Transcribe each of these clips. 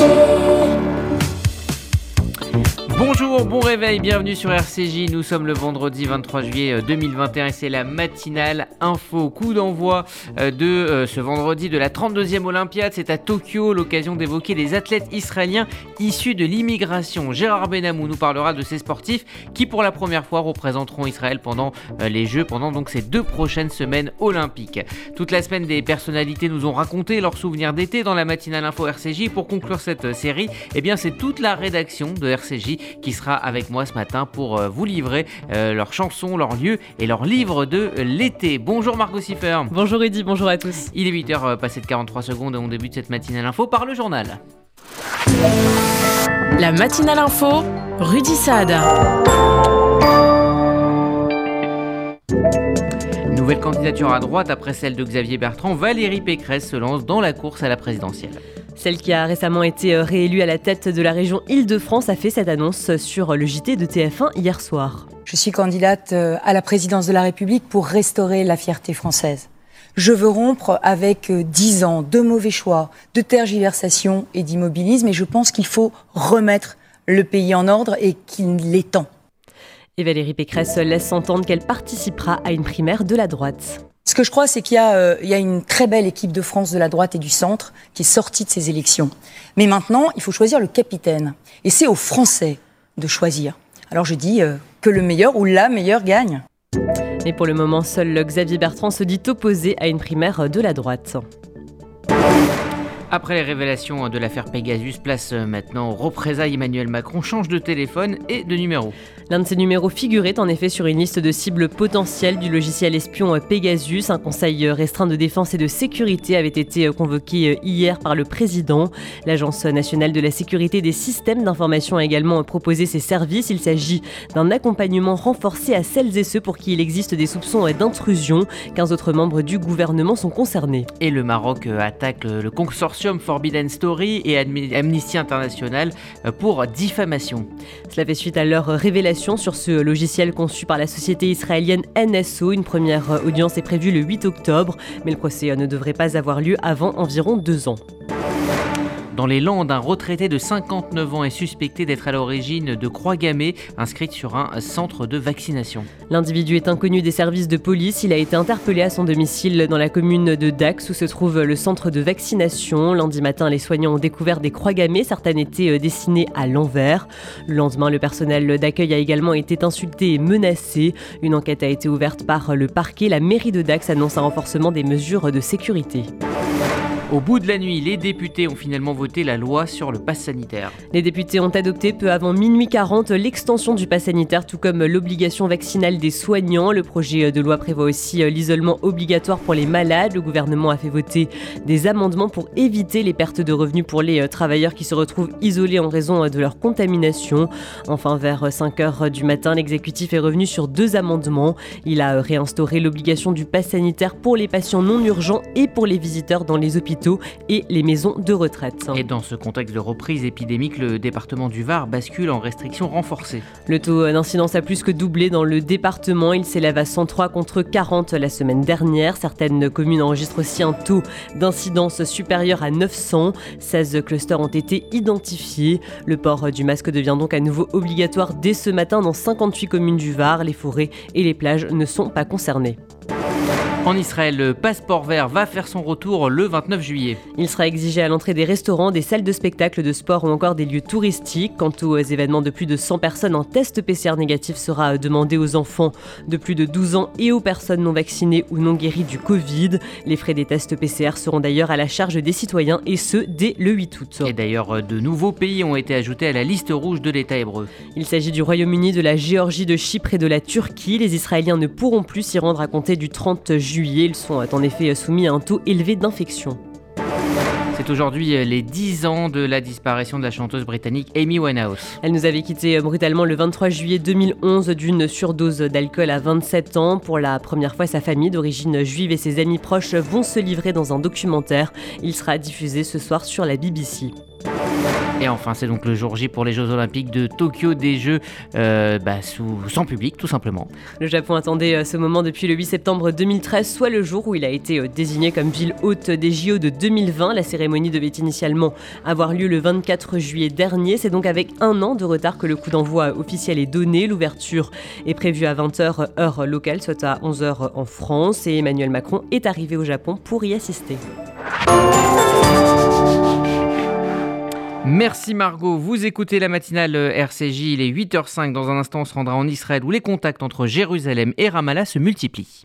soul. Bon réveil, bienvenue sur RCJ. Nous sommes le vendredi 23 juillet 2021 euh, et c'est la matinale info. Coup d'envoi euh, de euh, ce vendredi de la 32e Olympiade. C'est à Tokyo, l'occasion d'évoquer les athlètes israéliens issus de l'immigration. Gérard Benamou nous parlera de ces sportifs qui, pour la première fois, représenteront Israël pendant les Jeux, pendant donc ces deux prochaines semaines olympiques. Toute la semaine, des personnalités nous ont raconté leurs souvenirs d'été dans la matinale info RCJ. Pour conclure cette série, eh bien, c'est toute la rédaction de RCJ qui sera avec moi ce matin pour euh, vous livrer euh, leurs chansons, leurs lieux et leurs livres de l'été. Bonjour Margot Siffer. Bonjour Eddy, bonjour à tous. Il est 8h euh, passé de 43 secondes et on débute cette matinale info par le journal. La matinale info, Rudy Saad. Nouvelle candidature à droite après celle de Xavier Bertrand, Valérie Pécresse se lance dans la course à la présidentielle. Celle qui a récemment été euh, réélue à la tête de la région Île-de-France a fait cette annonce sur le JT de TF1 hier soir. Je suis candidate euh, à la présidence de la République pour restaurer la fierté française. Je veux rompre avec euh, dix ans de mauvais choix, de tergiversation et d'immobilisme et je pense qu'il faut remettre le pays en ordre et qu'il est temps. Et Valérie Pécresse laisse entendre qu'elle participera à une primaire de la droite. Ce que je crois, c'est qu'il euh, y, a une très belle équipe de France de la droite et du centre qui est sortie de ces élections. Mais maintenant, il faut choisir le capitaine. Et c'est aux Français de choisir. Alors je dis euh, que le meilleur ou la meilleure gagne. Mais pour le moment, seul Xavier Bertrand se dit opposé à une primaire de la droite. Après les révélations de l'affaire Pegasus, place maintenant aux représailles. Emmanuel Macron change de téléphone et de numéro. L'un de ces numéros figurait en effet sur une liste de cibles potentielles du logiciel espion Pegasus. Un conseil restreint de défense et de sécurité avait été convoqué hier par le président. L'Agence nationale de la sécurité des systèmes d'information a également proposé ses services. Il s'agit d'un accompagnement renforcé à celles et ceux pour qui il existe des soupçons d'intrusion. 15 autres membres du gouvernement sont concernés. Et le Maroc attaque le consortium Forbidden Story et Amnesty International euh, pour diffamation. Cela fait suite à leur révélation sur ce logiciel conçu par la société israélienne NSO. Une première audience est prévue le 8 octobre, mais le procès ne devrait pas avoir lieu avant environ deux ans. Dans les Landes, un retraité de 59 ans est suspecté d'être à l'origine de croix gammées inscrites sur un centre de vaccination. L'individu est inconnu des services de police. Il a été interpellé à son domicile dans la commune de Dax où se trouve le centre de vaccination. Lundi matin, les soignants ont découvert des croix gammées. Certaines étaient euh, dessinées à l'envers. Le lendemain, le personnel d'accueil a également été insulté et menacé. Une enquête a été ouverte par le parquet. La mairie de Dax annonce un renforcement des mesures de sécurité. Au bout de la nuit, les députés ont finalement voté la loi sur le pass sanitaire. Les députés ont adopté peu avant minuit 40 l'extension du pass sanitaire, tout comme l'obligation vaccinale des soignants. Le projet de loi prévoit aussi l'isolement obligatoire pour les malades. Le gouvernement a fait voter des amendements pour éviter les pertes de revenus pour les travailleurs qui se retrouvent isolés en raison de leur contamination. Enfin, vers 5 heures du matin, l'exécutif est revenu sur deux amendements. Il a réinstauré l'obligation du pass sanitaire pour les patients non urgents et pour les visiteurs dans les hôpitaux et les maisons de retraite. Et dans ce contexte de reprise épidémique, le département du Var bascule en restrictions renforcées. Le taux d'incidence a plus que doublé dans le département. Il s'élève à 103 contre 40 la semaine dernière. Certaines communes enregistrent aussi un taux d'incidence supérieur à 900. 16 clusters ont été identifiés. Le port du masque devient donc à nouveau obligatoire dès ce matin dans 58 communes du Var. Les forêts et les plages ne sont pas concernées. En Israël, le passeport vert va faire son retour le 29 juillet. Il sera exigé à l'entrée des restaurants, des salles de spectacle, de sport ou encore des lieux touristiques. Quant aux événements de plus de 100 personnes, un test PCR négatif sera demandé aux enfants de plus de 12 ans et aux personnes non vaccinées ou non guéries du Covid. Les frais des tests PCR seront d'ailleurs à la charge des citoyens et ce dès le 8 août. Et d'ailleurs, de nouveaux pays ont été ajoutés à la liste rouge de l'État hébreu. Il s'agit du Royaume-Uni, de la Géorgie, de Chypre et de la Turquie. Les Israéliens ne pourront plus s'y rendre à compter du 30 juillet juillet. Ils sont en effet soumis à un taux élevé d'infection. C'est aujourd'hui euh, les 10 ans de la disparition de la chanteuse britannique Amy Winehouse. Elle nous avait quitté euh, brutalement le 23 juillet 2011 d'une surdose d'alcool à 27 ans. Pour la première fois, sa famille d'origine juive et ses amis proches vont se livrer dans un documentaire. Il sera diffusé ce soir sur la BBC. Et enfin, c'est donc le jour J pour les Jeux Olympiques de Tokyo, des Jeux euh, bah, sous, sans public, tout simplement. Le Japon attendait euh, ce moment depuis le 8 septembre 2013, soit le jour où il a été euh, désigné comme ville haute des JO de 2020. La cérémonie devait initialement avoir lieu le 24 juillet dernier. C'est donc avec un an de retard que le coup d'envoi officiel est donné. L'ouverture est prévue à 20h heure locale, soit à 11h en France. Et Emmanuel Macron est arrivé au Japon pour y assister. Merci Margot, vous écoutez la matinale euh, RCJ, il est 8h05, dans un instant on se rendra en Israël où les contacts entre Jérusalem et Ramallah se multiplient.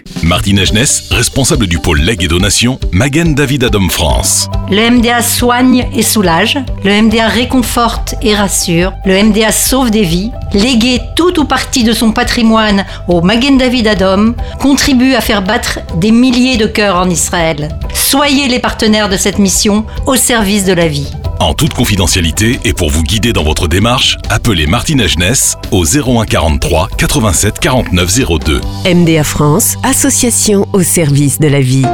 Martine Agenès, responsable du pôle legs et donation, Magen David Adom France. Le MDA soigne et soulage, le MDA réconforte et rassure, le MDA sauve des vies. Léguer tout ou partie de son patrimoine au Magen David Adom contribue à faire battre des milliers de cœurs en Israël. Soyez les partenaires de cette mission au service de la vie. En toute confidentialité et pour vous guider dans votre démarche, appelez Martine Agenès au 01 43 87 49 02. MDA France, association au service de la vie.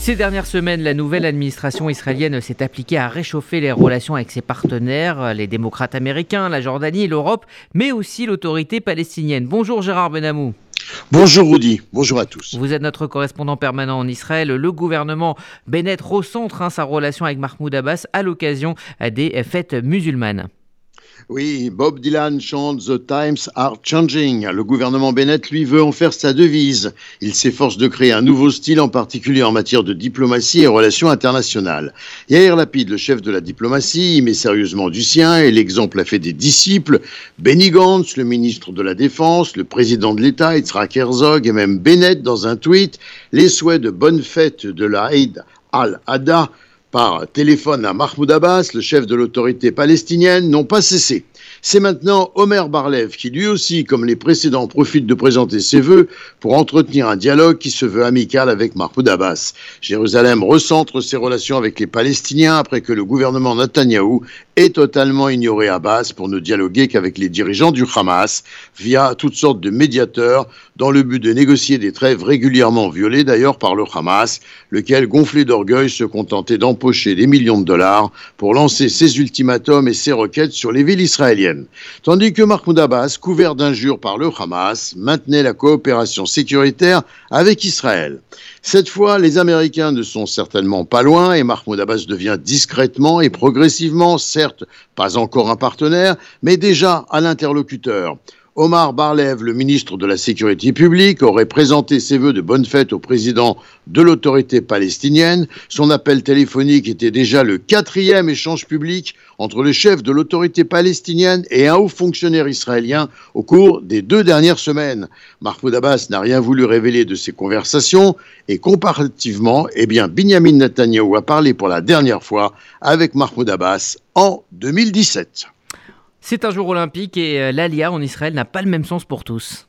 Ces dernières semaines, la nouvelle administration israélienne s'est appliquée à réchauffer les relations avec ses partenaires, les démocrates américains, la Jordanie l'Europe, mais aussi l'autorité palestinienne. Bonjour Gérard Benamou. Bonjour Rudy, bonjour à tous. Vous êtes notre correspondant permanent en Israël. Le gouvernement Bennett recentre hein, sa relation avec Mahmoud Abbas à l'occasion des fêtes musulmanes. Oui, Bob Dylan chante The Times Are Changing. Le gouvernement Bennett, lui, veut en faire sa devise. Il s'efforce de créer un nouveau style, en particulier en matière de diplomatie et relations internationales. Yair Lapid, le chef de la diplomatie, y met sérieusement du sien et l'exemple a fait des disciples. Benny Gantz, le ministre de la Défense, le président de l'État, Yitzhak Herzog et même Bennett, dans un tweet, les souhaits de bonne fête de la al-Adha par téléphone à Mahmoud Abbas, le chef de l'autorité palestinienne, n'ont pas cessé. C'est maintenant Omer Barlev qui lui aussi, comme les précédents, profite de présenter ses vœux pour entretenir un dialogue qui se veut amical avec Mahmoud Abbas. Jérusalem recentre ses relations avec les Palestiniens après que le gouvernement Netanyahou ait totalement ignoré Abbas pour ne dialoguer qu'avec les dirigeants du Hamas via toutes sortes de médiateurs dans le but de négocier des trêves régulièrement violées d'ailleurs par le Hamas, lequel, gonflé d'orgueil, se contentait d'empocher des millions de dollars pour lancer ses ultimatums et ses requêtes sur les villes israéliennes tandis que Mahmoud Abbas, couvert d'injures par le Hamas, maintenait la coopération sécuritaire avec Israël. Cette fois, les Américains ne sont certainement pas loin et Mahmoud Abbas devient discrètement et progressivement, certes pas encore un partenaire, mais déjà un interlocuteur. Omar Barlev, le ministre de la Sécurité publique, aurait présenté ses vœux de bonne fête au président de l'autorité palestinienne. Son appel téléphonique était déjà le quatrième échange public entre le chef de l'autorité palestinienne et un haut fonctionnaire israélien au cours des deux dernières semaines. Mahmoud Abbas n'a rien voulu révéler de ces conversations et comparativement, eh bien, Benjamin Netanyahu a parlé pour la dernière fois avec Mahmoud Abbas en 2017. C'est un jour olympique et euh, l'ALIA en Israël n'a pas le même sens pour tous.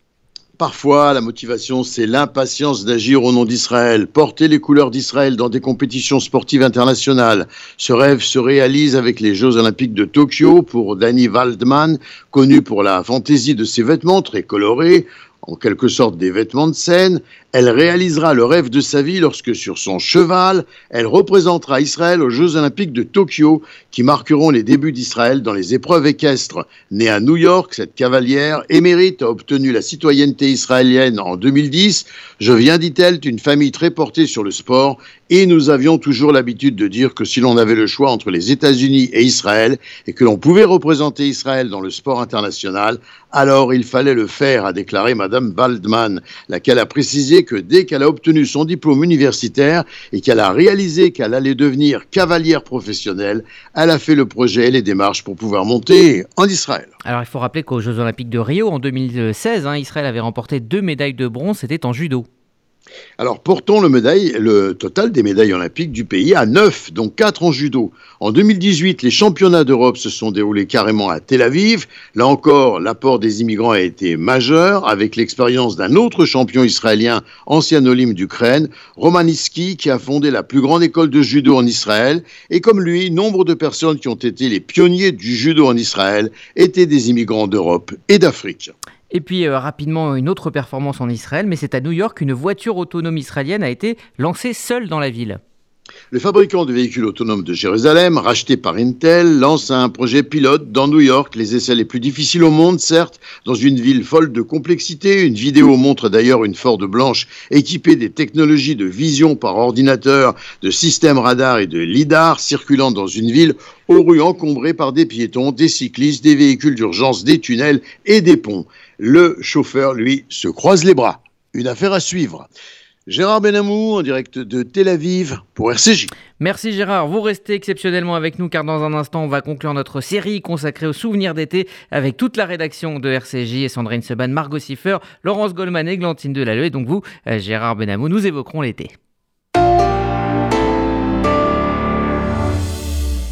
Parfois, la motivation, c'est l'impatience d'agir au nom d'Israël, porter les couleurs d'Israël dans des compétitions sportives internationales. Ce rêve se réalise avec les Jeux olympiques de Tokyo pour Danny Waldman, connu pour la fantaisie de ses vêtements très colorés, en quelque sorte des vêtements de scène. Elle réalisera le rêve de sa vie lorsque sur son cheval, elle représentera Israël aux Jeux olympiques de Tokyo qui marqueront les débuts d'Israël dans les épreuves équestres. Née à New York, cette cavalière émérite a obtenu la citoyenneté israélienne en 2010. Je viens, dit-elle, d'une famille très portée sur le sport et nous avions toujours l'habitude de dire que si l'on avait le choix entre les États-Unis et Israël et que l'on pouvait représenter Israël dans le sport international, alors il fallait le faire, a déclaré Madame Waldman, laquelle a précisé que dès qu'elle a obtenu son diplôme universitaire et qu'elle a réalisé qu'elle allait devenir cavalière professionnelle, elle a fait le projet et les démarches pour pouvoir monter en Israël. Alors il faut rappeler qu'aux Jeux Olympiques de Rio en 2016, hein, Israël avait remporté deux médailles de bronze, c'était en judo. Alors portons le, total des médailles olympiques du pays à 9, dont 4 en judo. En 2018, les championnats d'Europe se sont déroulés carrément à Tel Aviv. Là encore, l'apport des immigrants a été majeur, avec l'expérience d'un autre champion israélien, ancien Olympe d'Ukraine, Romaniski, qui a fondé la plus grande école de judo en Israël. Et comme lui, nombre de personnes qui ont été les pionniers du judo en Israël étaient des immigrants d'Europe et d'Afrique. Et puis euh, rapidement, une autre performance en Israël, mais c'est à New York qu'une voiture autonome israélienne a été lancée seule dans la ville. Le fabricant de véhicules autonomes de Jérusalem, racheté par Intel, lance un projet pilote dans New York, les essais les plus difficiles au monde, certes, dans une ville folle de complexité. Une vidéo montre d'ailleurs une Ford blanche équipée des technologies de vision par ordinateur, de systèmes radar et de lidar circulant dans une ville aux rues encombrées par des piétons, des cyclistes, des véhicules d'urgence, des tunnels et des ponts. Le chauffeur, lui, se croise les bras. Une affaire à suivre. Gérard Benamou en direct de Tel Aviv pour RCJ. Merci Gérard, vous restez exceptionnellement avec nous car dans un instant on va conclure notre série consacrée aux souvenirs d'été avec toute la rédaction de RCJ et Sandrine Seban, Margot Siffer, Laurence Goldman et Glantine Delalleux et donc vous, euh, Gérard Benamou, nous évoquerons l'été.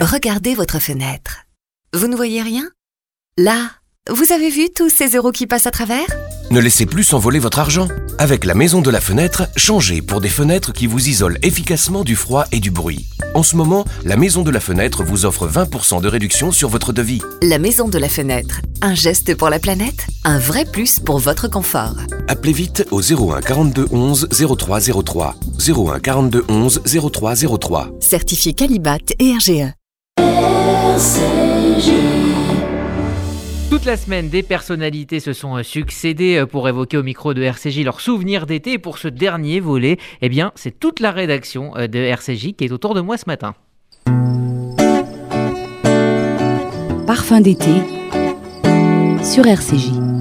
Regardez votre fenêtre. Vous ne voyez rien? Là, vous avez vu tous ces euros qui passent à travers? Ne laissez plus s'envoler votre argent. Avec la maison de la fenêtre, changez pour des fenêtres qui vous isolent efficacement du froid et du bruit. En ce moment, la maison de la fenêtre vous offre 20% de réduction sur votre devis. La maison de la fenêtre. Un geste pour la planète, un vrai plus pour votre confort. Appelez vite au 01 42 11 0303. 01 42 11 0303. Certifié Calibat et RGE. Toute la semaine, des personnalités se sont euh, succédées euh, pour évoquer au micro de RCJ leurs souvenirs d'été. Et pour ce dernier volet, eh bien, c'est toute la rédaction euh, de RCJ qui est autour de moi ce matin. Parfum d'été sur RCJ.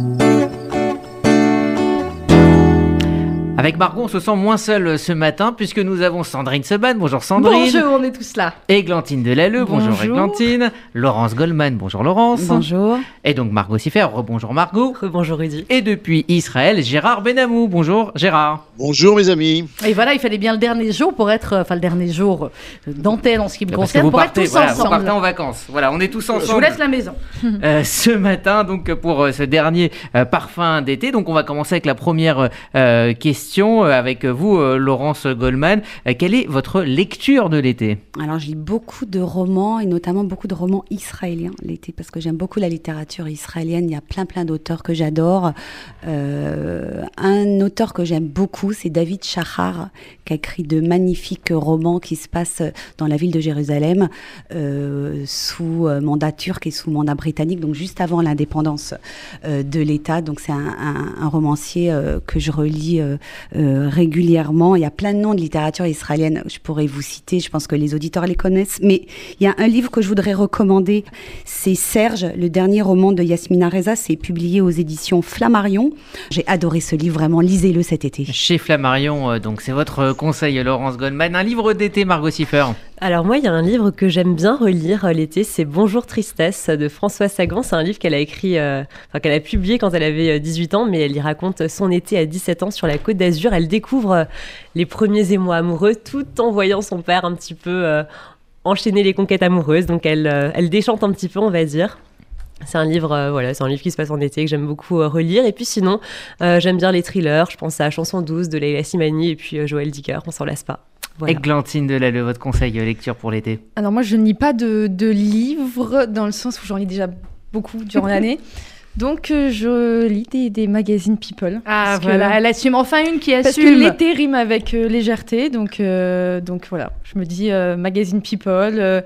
Avec Margot, on se sent moins seul ce matin puisque nous avons Sandrine Seban. Bonjour Sandrine. Bonjour, on est tous là. Églantine Delalleux. Bonjour, bonjour Églantine. Laurence Goldman. Bonjour Laurence. Bonjour. Et donc Margot Siffer. Bonjour Margot. Bonjour Rudy. Et depuis Israël, Gérard Benamou. Bonjour Gérard. Bonjour mes amis. Et voilà, il fallait bien le dernier jour pour être, enfin le dernier jour d'antenne en ce qui me concerne, pour partez, être tous voilà, ensemble. Vous partez en vacances. Voilà, on est tous ensemble. Je vous laisse la maison. Euh, ce matin, donc pour euh, ce dernier euh, parfum d'été. Donc on va commencer avec la première euh, question euh, avec vous, euh, Laurence Goldman. Euh, quelle est votre lecture de l'été? Alors, je lis beaucoup de romans et notamment beaucoup de romans israéliens l'été parce que j'aime beaucoup la littérature israélienne. Il y a plein, plein d'auteurs que j'adore. Un auteur que j'aime beaucoup, c'est David Shachar, écrit de magnifiques romans qui se passent dans la ville de Jérusalem euh, sous euh, mandat turc et sous mandat britannique, donc juste avant l'indépendance euh, de l'État. Donc, c'est un, romancier que je relis régulièrement. Il y a plein de noms de littérature israélienne. Je pourrais vous citer. Je pense que les auditeurs les connaissent. Mais il y a un livre que je voudrais recommander. C'est Serge, le dernier roman de Yasmina Reza. C'est publié aux éditions Flammarion. J'ai adoré ce livre. Vraiment, lisez-le cet été. Chez Flammarion, donc c'est votre conseil, Laurence Goldman. Un livre d'été, Margot Siffer Alors moi, il y a un livre que j'aime bien relire euh, l'été, c'est Bonjour Tristesse de François Sagan. C'est un livre qu'elle a écrit, euh, enfin qu'elle a publié quand elle avait 18 euh, ans, mais elle y raconte son été à 17 ans sur la Côte d'Azur. Elle découvre les premiers émois amoureux tout en voyant son père un petit peu enchaîner les conquêtes amoureuses. Donc elle, elle déchante un petit peu, on va dire. C'est un livre, voilà, c'est un livre qui se passe en été que j'aime beaucoup relire. Et puis sinon, j'aime bien les thrillers. Je pense à Chanson douce de Leila Simani et puis Joël Dicker. On s'en lasse pas. Voilà. Glantine Delalleux, votre conseil de lecture pour l'été? Alors moi, je ne lis pas de, de livres dans le sens où j'en lis déjà beaucoup durant l'année. Donc euh, je lis des, des, magazines People. Ah voilà, elle assume enfin une qui assume. Parce que l'été rime avec euh, légèreté, donc euh, donc voilà, je me dis euh, magazine People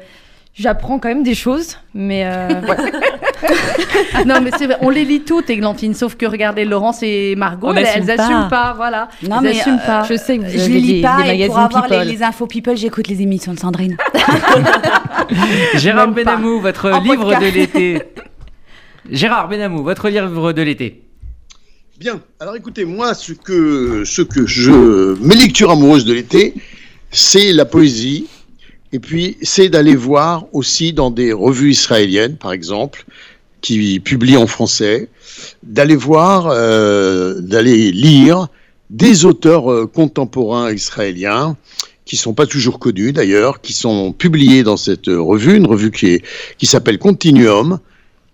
j'apprends quand même des choses, mais euh, non, mais c'est vrai, on les lit toutes, Églantine, sauf que regardez, Laurence et Margot, elles, elles assument pas, voilà. Non, mais assument euh, pas. Je sais que vous je les lis pas, et pour avoir les, les, infos people, j'écoute les émissions de Sandrine. Gérard Benamou, votre en livre podcast. de l'été. Gérard Benamou, votre livre de l'été. Bien, alors écoutez, moi, ce que, ce que je. Mes lectures amoureuses de l'été, c'est la poésie, et puis, c'est d'aller voir aussi dans des revues israéliennes, par exemple, qui publient en français, d'aller voir, euh, d'aller lire des auteurs euh, contemporains israéliens qui sont pas toujours connus d'ailleurs, qui sont publiés dans cette revue, une revue qui, qui s'appelle Continuum,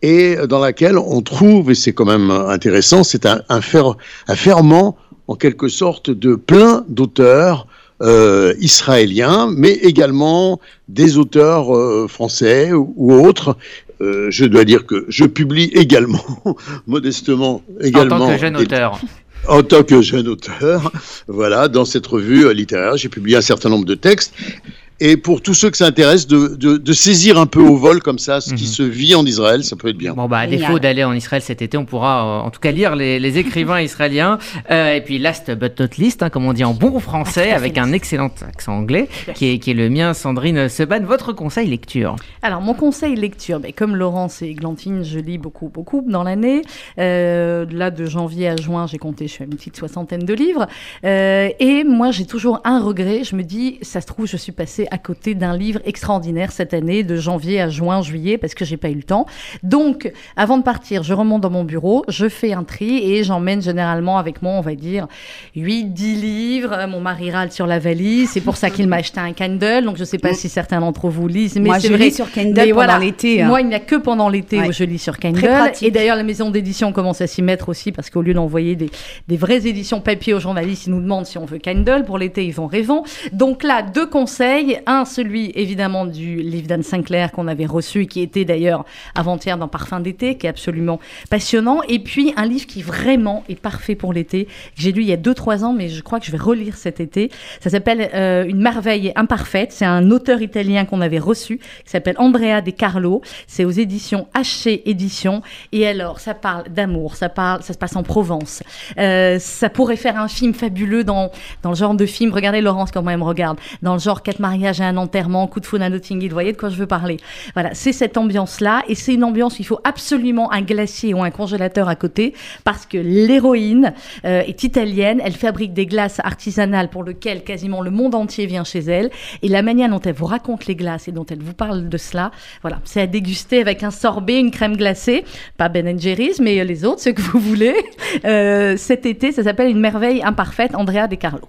et dans laquelle on trouve, et c'est quand même intéressant, c'est un, fer, un ferment en quelque sorte de plein d'auteurs euh, israéliens, mais également des auteurs euh, français ou, ou autres. Euh, je dois dire que je publie également, modestement, également. En tant que jeune auteur. En tant que jeune auteur, voilà, dans cette revue littéraire, j'ai publié un certain nombre de textes et pour tous ceux que ça intéresse de, de, de, saisir un peu au vol comme ça ce qui se vit en Israël, ça peut être bien. Bon bah à défaut d'aller en Israël cet été, on pourra euh, en tout cas lire les, les écrivains israéliens euh, et puis last but not least, hein, comme on dit en bon français, avec un excellent accent anglais, qui est, qui est le mien, Sandrine Seban. Votre conseil lecture Alors mon conseil lecture, mais comme Laurence et Glantine, je lis beaucoup beaucoup dans l'année. Euh, là de janvier à juin, j'ai compté, je suis à une petite soixantaine de livres. Euh, et moi j'ai toujours un regret. Je me dis, ça se trouve, je suis passée à côté d'un livre extraordinaire cette année, de janvier à juin, juillet, parce que j'ai pas eu le temps. Donc, avant de partir, je remonte dans mon bureau, je fais un tri et j'emmène généralement avec moi, on va dire, 8, 10 livres. Mon mari râle sur la valise, c'est pour ça qu'il m'a acheté un Kindle. Donc, je sais pas si certains d'entre vous lisent, mais moi, je vrai. lis sur Kindle pendant voilà, l'été. Hein. Moi, il n'y a que pendant l'été ouais. où je lis sur Kindle. Et d'ailleurs, la maison d'édition commence à s'y mettre aussi, parce qu'au lieu d'envoyer des, des vraies éditions papier aux journalistes, ils nous demandent si on veut Kindle. Pour l'été, ils vont rêvant. Donc là, deux conseils un, celui évidemment du livre d'Anne Sinclair qu'on avait reçu, qui était d'ailleurs avant-hier dans Parfum d'été, qui est absolument passionnant. Et puis un livre qui vraiment est parfait pour l'été, que j'ai lu il y a 2-3 ans, mais je crois que je vais relire cet été. Ça s'appelle euh, Une merveille imparfaite. C'est un auteur italien qu'on avait reçu, qui s'appelle Andrea De Carlo. C'est aux éditions HC Éditions. Et alors, ça parle d'amour, ça parle, ça se passe en Provence. Euh, ça pourrait faire un film fabuleux dans, dans le genre de film. Regardez Laurence comment elle me regarde. Dans le genre quatre mariages à un enterrement, coup de foudre à Notting Hill, vous voyez de quoi je veux parler. Voilà, c'est cette ambiance-là, et c'est une ambiance où il faut absolument un glacier ou un congélateur à côté, parce que l'héroïne euh, est italienne, elle fabrique des glaces artisanales pour lesquelles quasiment le monde entier vient chez elle, et la manière dont elle vous raconte les glaces et dont elle vous parle de cela, voilà, c'est à déguster avec un sorbet, une crème glacée, pas Ben Jerry's, mais les autres, ce que vous voulez. Euh, cet été, ça s'appelle Une merveille imparfaite, Andrea De Carlo.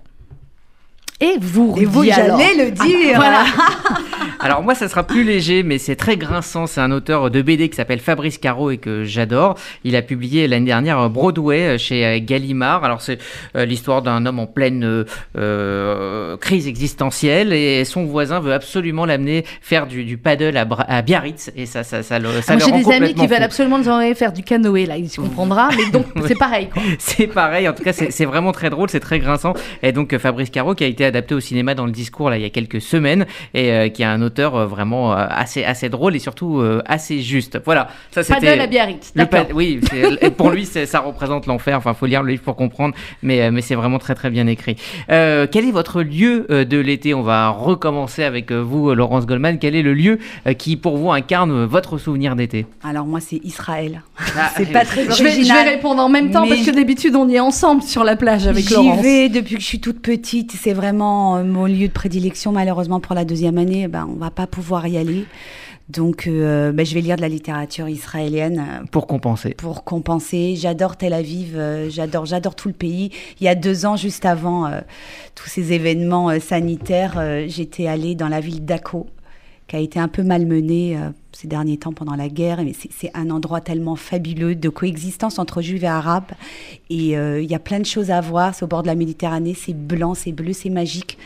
Et vous, et vous j'allais le dire. Ah, voilà. Alors moi, ça sera plus léger, mais c'est très grinçant. C'est un auteur de BD qui s'appelle Fabrice Caro et que j'adore. Il a publié l'année dernière Broadway chez Gallimard. Alors c'est euh, l'histoire d'un homme en pleine euh, crise existentielle et son voisin veut absolument l'amener faire du, du paddle à, à, Biarritz et ça, ça, ça, le, ça ah, le Moi, j'ai des amis fou. qui veulent absolument nous envoyer faire du canoë là. Il se comprendra, mais donc c'est pareil. c'est pareil. En tout cas, c'est vraiment très drôle, c'est très grinçant. Et donc Fabrice Caro qui a été adapté au cinéma dans le discours là il y a quelques semaines et euh, qui est un auteur euh, vraiment euh, assez assez drôle et surtout euh, assez juste. Voilà, ça c'était Paddle à Biarritz. D'accord. Oui, pour lui ça représente l'enfer. Enfin, faut lire le livre pour comprendre, mais mais c'est vraiment très très bien écrit. Euh, quel est votre lieu de l'été? On va recommencer avec vous, Laurence Goldman. Quel est le lieu qui pour vous incarne votre souvenir d'été? Alors moi c'est Israël. Ah, c'est pas très je vais, je vais, répondre en même temps parce que d'habitude on y est ensemble sur la plage avec Laurence. J'y vais depuis que je suis toute petite. C'est vraiment vraiment mon lieu de prédilection. Malheureusement, pour la deuxième année, ben, on va pas pouvoir y aller. Donc, euh, ben, je vais lire de la littérature israélienne. euh, Pour compenser. Pour compenser. J'adore Tel Aviv, euh, j'adore, j'adore tout le pays. Il y a deux ans, juste avant euh, tous ces événements euh, sanitaires, euh, j'étais allée dans la ville d'Akko, qui a été un peu malmenée euh, ces derniers temps pendant la guerre. Mais c'est, un endroit tellement fabuleux de coexistence entre juifs et arabes. Et euh, il y a plein de choses à voir. C'est au bord de la Méditerranée, c'est blanc, c'est bleu, c'est magique.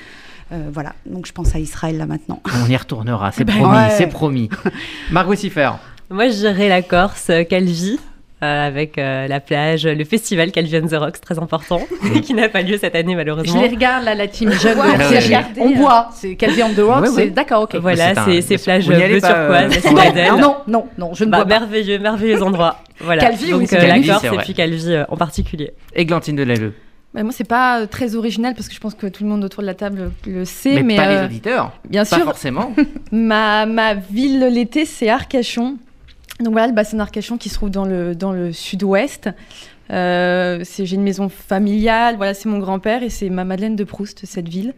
Euh, voilà, donc je pense à Israël là maintenant. On y retournera, c'est Ben promis, ouais. c'est promis. Margot Siffer. Moi, je dirais la Corse, euh, Calvi. Euh, avec euh, la plage, le festival Calvi on the Rocks, très important, qui n'a pas lieu cette année Je malheureusement. les regarde là, la team jeune. De on boit, c'est Calvi on the Rocks. Ouais, c'est- ouais. D'accord, ok. Voilà, C'est un- c'est allez bleu turquoise, euh, non, non, non, non, je ne Bah, bois pas. merveilleux, merveilleux endroit. Voilà. Calvi, Donc euh, Calvi, la Corse c'est et puis Calvi en particulier. Églantine Delalleux. Bah, moi, c'est pas très original parce que je pense que tout le monde autour de la table le sait. Mais, pas euh, les auditeurs. Bien Pas sûr. forcément. Ma, ma ville l'été, c'est Arcachon. Donc voilà, le bassin d'Arcachon qui se trouve dans le, dans le sud-ouest. Euh, c'est- J'ai une maison familiale, voilà, c'est mon grand-père et c'est ma Madeleine de Proust, cette ville.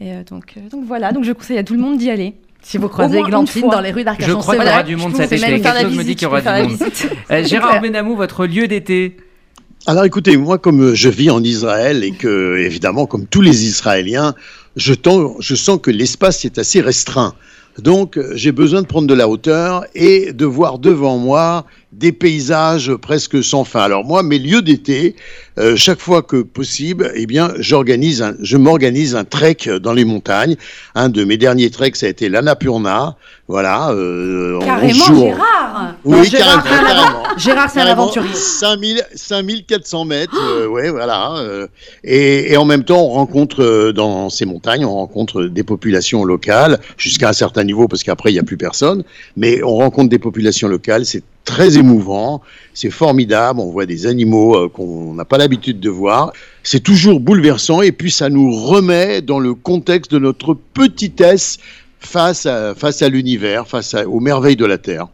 Et euh, donc, euh, donc voilà, donc je conseille à tout le monde d'y aller. Si vous croisez fois. dans les rues d'Arcachon, Je crois qu'il y aura du monde cet été. Quelque chose me dit visite, qu'il y aura je peux du monde. visite. Euh, Gérard. Benamou, votre lieu d'été Alors écoutez, moi comme je vis en Israël et que évidemment comme tous les Israéliens, je, tends- je sens que l'espace est assez restreint. Donc j'ai besoin de prendre de la hauteur et de voir devant moi des paysages presque sans fin. Alors moi, mes lieux d'été, euh, chaque fois que possible, eh bien, j'organise, un- je m'organise un trek dans les montagnes. Un de mes derniers treks, ça a été l'Annapurna. Voilà, euh, en Carrément, 11 jours. Gérard Oui, Gérard, carrément, c'est un avant- carrément. Gérard, c'est un aventurier. 5000, 5400 mètres, euh, ouais, voilà. euh, et, et en même temps, on rencontre euh, dans ces montagnes, on rencontre des populations locales jusqu'à un certain niveau, parce qu'après il n'y a plus personne. Mais on rencontre des populations locales, c'est très émouvant, c'est formidable. On voit des animaux euh, qu'on n'a pas l'habitude de voir. C'est toujours bouleversant, et puis ça nous remet dans le contexte de notre petitesse face à, l'univers, face aux merveilles de la Terre.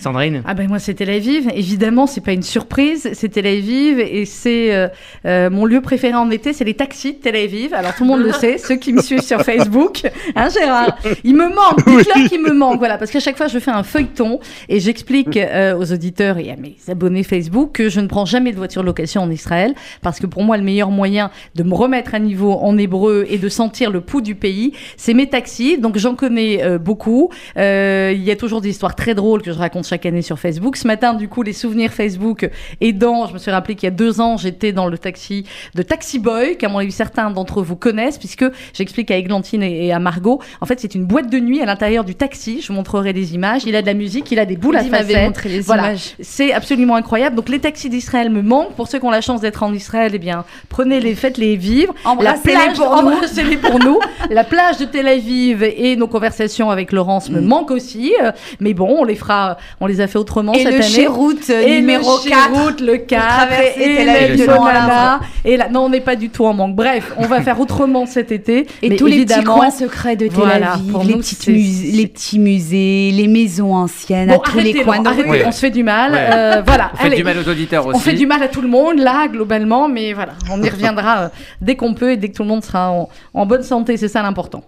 Sandrine Ah ben moi c'est Tel Aviv, évidemment c'est pas une surprise, c'est Tel Aviv et c'est euh, euh, mon lieu préféré en été, c'est les taxis de Tel Aviv. Alors tout le monde le sait, ceux qui me suivent sur Facebook, hein Gérard, il me manque, dites-leur qu'il me manque, voilà, parce qu'à chaque fois je fais un feuilleton et j'explique euh, aux auditeurs et à mes abonnés Facebook que je ne prends jamais de voiture de location en Israël parce que pour moi le meilleur moyen de me remettre à niveau en hébreu et de sentir le pouls du pays, c'est mes taxis. Donc j'en connais euh, beaucoup. Euh, Il y a toujours des histoires très drôles que je raconte chaque année sur Facebook. Ce matin, du coup, les souvenirs Facebook aidant, je me suis rappelé qu'il y a deux ans, j'étais dans le taxi de Taxi Boy, qu'à mon avis certains d'entre vous connaissent, puisque j'explique à Églantine et à Margot. En fait, c'est une boîte de nuit à l'intérieur du taxi. Je vous montrerai des images. Il a de la musique, il a des boules à facettes. montré les voilà. images. C'est absolument incroyable. Donc les taxis d'Israël me manquent. Pour ceux qui ont la chance d'être en Israël, eh bien, prenez-les, faites-les vivre. Embrassez-les La plage- pour pour nous. La plage de Tel Aviv et nos conversations avec Laurence Mm. me manquent aussi. Euh, Mais bon, on les fera, on les a fait autrement Et cette le année. Chéroute, euh, et numéro le 4, Chéroute, le 4. traverser et de large. Limonana. Et là, non, on n'est pas du tout en manque. Bref, on va faire autrement cet été. Et Mais tous les petits coins secrets de Tel voilà, Aviv, pour les, nous, petites c'est- mus- les petits musées, les maisons anciennes, Bon, à tous les coins arrêtez, rue. on se fait du mal. Ouais. Euh, voilà, faites allez. du mal aux auditeurs aussi. On fait du mal à tout le monde, là, globalement, mais voilà, on y reviendra euh, dès qu'on peut et dès que tout le monde sera en, en bonne santé, c'est ça l'important.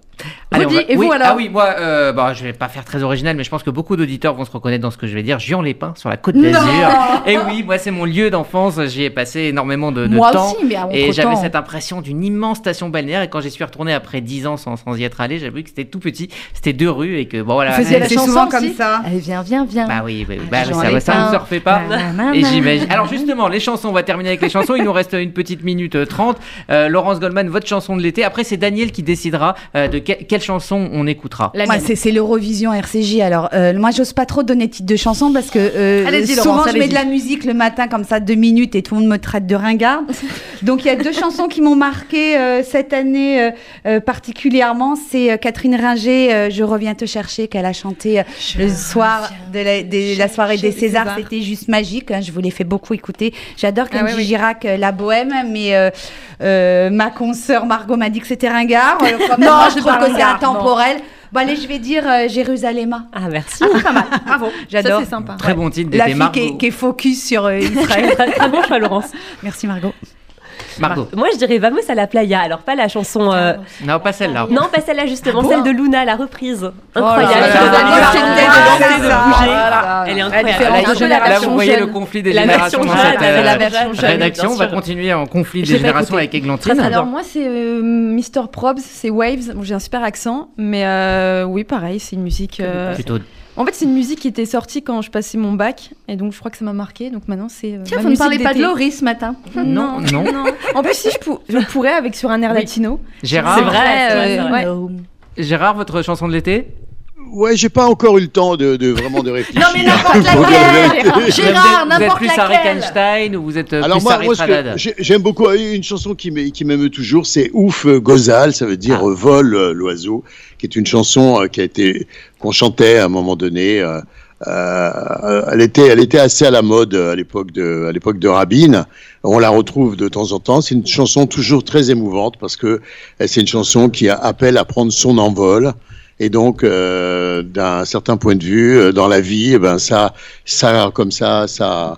Allez, on Rudy, va- et vous oui, alors Ah oui, moi, euh, bah, je vais pas faire très original, mais je pense que beaucoup d'auditeurs vont se reconnaître dans ce que je vais dire. Juan les Pins sur la côte d'Azur. Et oui, moi, c'est mon lieu d'enfance. J'y ai passé énormément de, de Moi temps. aussi, mais à mon et j'avais cette impression d'une immense station balnéaire. Et quand j'y suis retourné après 10 ans sans, sans y être allé, j'avoue que c'était tout petit. C'était deux rues et que bon voilà. Vous faisiez la c'est chanson souvent comme ça. Allez, viens, viens, viens. Bah oui, bah, oui. Bah, Jean ça, ça ne se refait pas. Et j'imagine. Alors justement, les chansons, on va terminer avec les chansons. Il nous reste une petite minute euh, 30. Euh, Laurence Goldman, votre chanson de l'été. Après, c'est Daniel qui décidera euh, de que- quelle chanson on écoutera. Moi, c'est, c'est l'Eurovision RCJ. Alors, euh, moi, j'ose pas trop donner titre de chanson parce que euh, souvent, Laurence, je mets de la musique le matin, comme ça, deux minutes, et tout le monde me traite de ringarde. Donc, il y a deux chansons qui m'ont marqué euh, cette année euh, euh, particulièrement. C'est euh, Catherine Ringer, euh, Je reviens te chercher, qu'elle a chanté euh, le soir de la, de la soirée des Césars. C'était juste magique. hein, je vous l'ai fait beaucoup écouter. J'adore Ah Kenji ouais, ouais. Girac, La Bohème, mais euh, euh, ma consoeur Margot m'a dit que c'était ringard. Euh, quand Non, je trouve que c'est intemporel. Bon, allez, je vais dire euh, Jérusalem. Ah, merci. pas mal. Bravo. J'adore. C'est sympa. Très bon titre La d'été. fille Margot. qui est, qui est focus sur euh, Israël. très, bon choix, Laurence. Merci Margot. Margot. Moi, je dirais Vamos à la playa. Alors, pas la chanson. euh, Non, pas celle-là. Non, pas celle-là, justement, Ah bon celle de Luna, la reprise. Oh là Incroyable. là Elle là là là danser, là de de là La la vous voyez jeune. le conflit des La générations jeune, cette fait la euh, version jeune, rédaction. On va continuer en conflit des générations écouté. avec Églantine. Alors moi c'est euh, Mr Probs, c'est Waves. Bon, j'ai un super accent, mais euh, oui pareil, c'est une musique. euh, Plutôt. En fait, c'est une musique qui était sortie quand je passais mon bac, et donc je crois que ça m'a marqué. Donc maintenant, c'est. euh, Tiens, ma vous ne parlez pas de. Laurie ce matin Non, non. En plus, si je, pour- je pourrais avec sur un air latino. Gérard C'est vrai. euh, ouais. Gérard, votre chanson de l'été? Ouais, j'ai pas encore eu le temps de, de vraiment de réfléchir. Non, mais n'importe Pour dire la laquelle. Gérard, Vous êtes n'importe plus Harry laquelle Einstein ou vous êtes euh, Alors plus moi, moi j'aime beaucoup euh, une chanson qui m'émeut toujours, c'est Ouf euh, Gozal, ça veut dire Ah. euh, vol euh, l'oiseau, qui est une chanson euh, qui a été qu'on chantait à un moment donné. euh, euh, elle était, elle était assez à la mode à l'époque de, à l'époque de Rabin. On la retrouve de temps en temps. C'est une chanson toujours très émouvante parce que c'est une chanson qui appelle à prendre son envol. Et donc, euh, d'un certain point de vue, euh, dans la vie, eh ben ça, ça, comme ça, ça,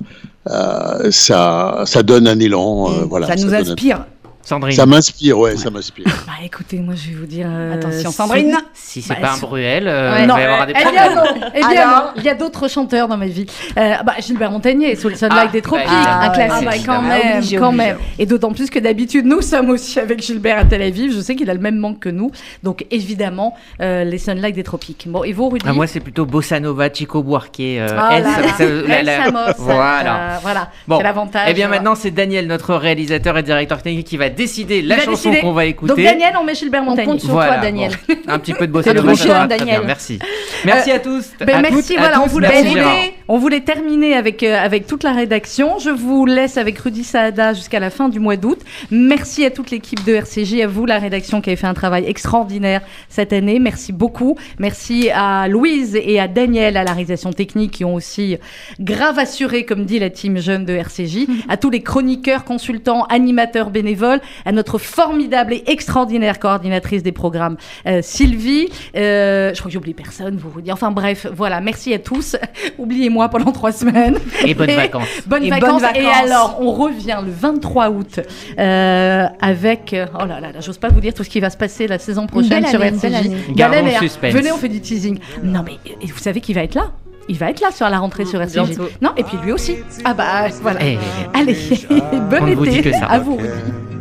euh, ça, ça donne un élan. euh, voilà. Ça nous un- inspire. Sandrine. Ça m'inspire, ouais, ça m'inspire. Bah écoutez, moi je vais vous dire. euh, Attention, Sandrine. Si c'est Bah, pas un Bruel, euh, Ouais. il va y avoir des eh bien problèmes. non, eh bien Alors non, il y a d'autres chanteurs dans ma vie. Euh, bah, Gilbert Montagnier, Sous le Ah, Sunlight des Tropiques, bah, un classique ah, bah, quand même, Obligé, quand obligé. même. Et d'autant plus que d'habitude, nous sommes aussi avec Gilbert à Tel Aviv. Je sais qu'il a le même manque que nous. Donc évidemment, euh, les Sunlight des Tropiques. Bon, et vous, Rudy Ah, moi, c'est plutôt Bossa Nova, Chico Buarque. euh, elle, là ça- là. ça- la- Elle, la- Samos, Voilà. voilà. Bon. C'est l'avantage. Eh bien, maintenant, c'est Daniel, notre réalisateur et directeur technique, qui va décider la chanson qu'on va écouter. Donc Daniel, on met Gilbert On Montagnier. compte sur Voilà, toi, Daniel. bon. Un petit peu de très Daniel. bien, merci. Merci à tous. Ben à merci, toutes, à voilà, on tous, voulait, merci on, voulait, on voulait terminer avec, euh, avec toute la rédaction. Je vous laisse avec Rudy Saada jusqu'à la fin du mois d'août. Merci à toute l'équipe de RCJ, à vous, la rédaction, qui avait fait un travail extraordinaire cette année. Merci beaucoup. Merci à Louise et à Daniel à la réalisation technique qui ont aussi grave assuré, comme dit la team jeune de RCJ, à tous les chroniqueurs, consultants, animateurs bénévoles, à notre formidable et extraordinaire coordinatrice des programmes, euh, Sylvie. Euh, je crois que j'ai oublié personne, vous Rudy. Enfin bref, voilà, merci à tous. Oubliez-moi pendant trois semaines. Et bonnes vacances. Bonnes Et vacances. bonnes Et alors, on revient le 23 août euh, avec. Oh là là, là j'ose pas vous dire tout ce qui va se passer la saison prochaine sur RCJ. Gardons le suspense. Venez, on fait du teasing. Non mais et vous savez qui va être là il va être là sur la rentrée sur RCJ. Non, et puis lui aussi. Ah bah voilà. Eh, Allez, bon on ne vous dit été que ça. à vous. Rudy.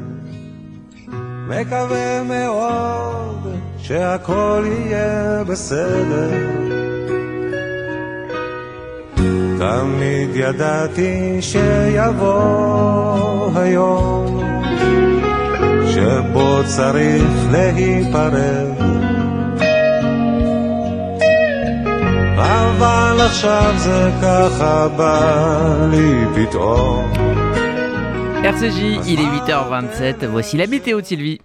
מקווה מאוד שהכל יהיה בסדר. תמיד ידעתי שיבוא היום שבו צריך להיפרד. אבל עכשיו זה ככה בא לי פתאום. RCJ, il est 8h27. Voici la météo de Sylvie.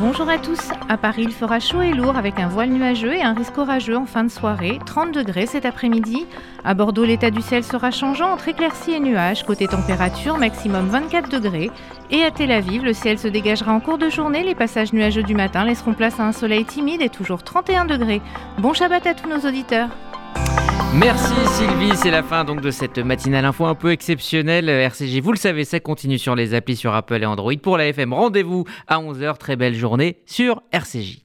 Bonjour à tous. À Paris, il fera chaud et lourd avec un voile nuageux et un risque orageux en fin de soirée. 30 degrés cet après-midi. À Bordeaux, l'état du ciel sera changeant entre éclaircies et nuages. Côté température, maximum 24 degrés. Et à Tel Aviv, le ciel se dégagera en cours de journée. Les passages nuageux du matin laisseront place à un soleil timide et toujours 31 degrés. Bon Shabbat à tous nos auditeurs. Merci Sylvie, c'est la fin donc de cette matinale info un peu exceptionnelle. Euh, RCJ, vous le savez, ça continue sur les applis sur Apple et Android. Pour la FM, rendez-vous à 11h. Très belle journée sur RCJ.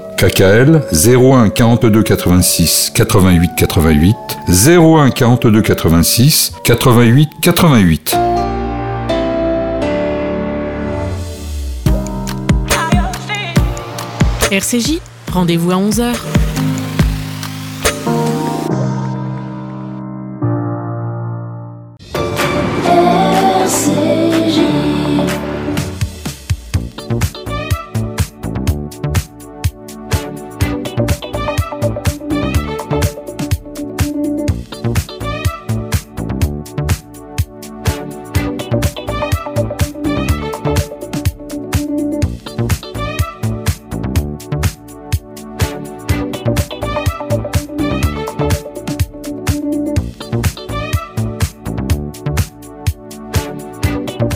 KKL 01 42 86 88 88 01 42 86 88 88 RCJ, rendez-vous à 11h.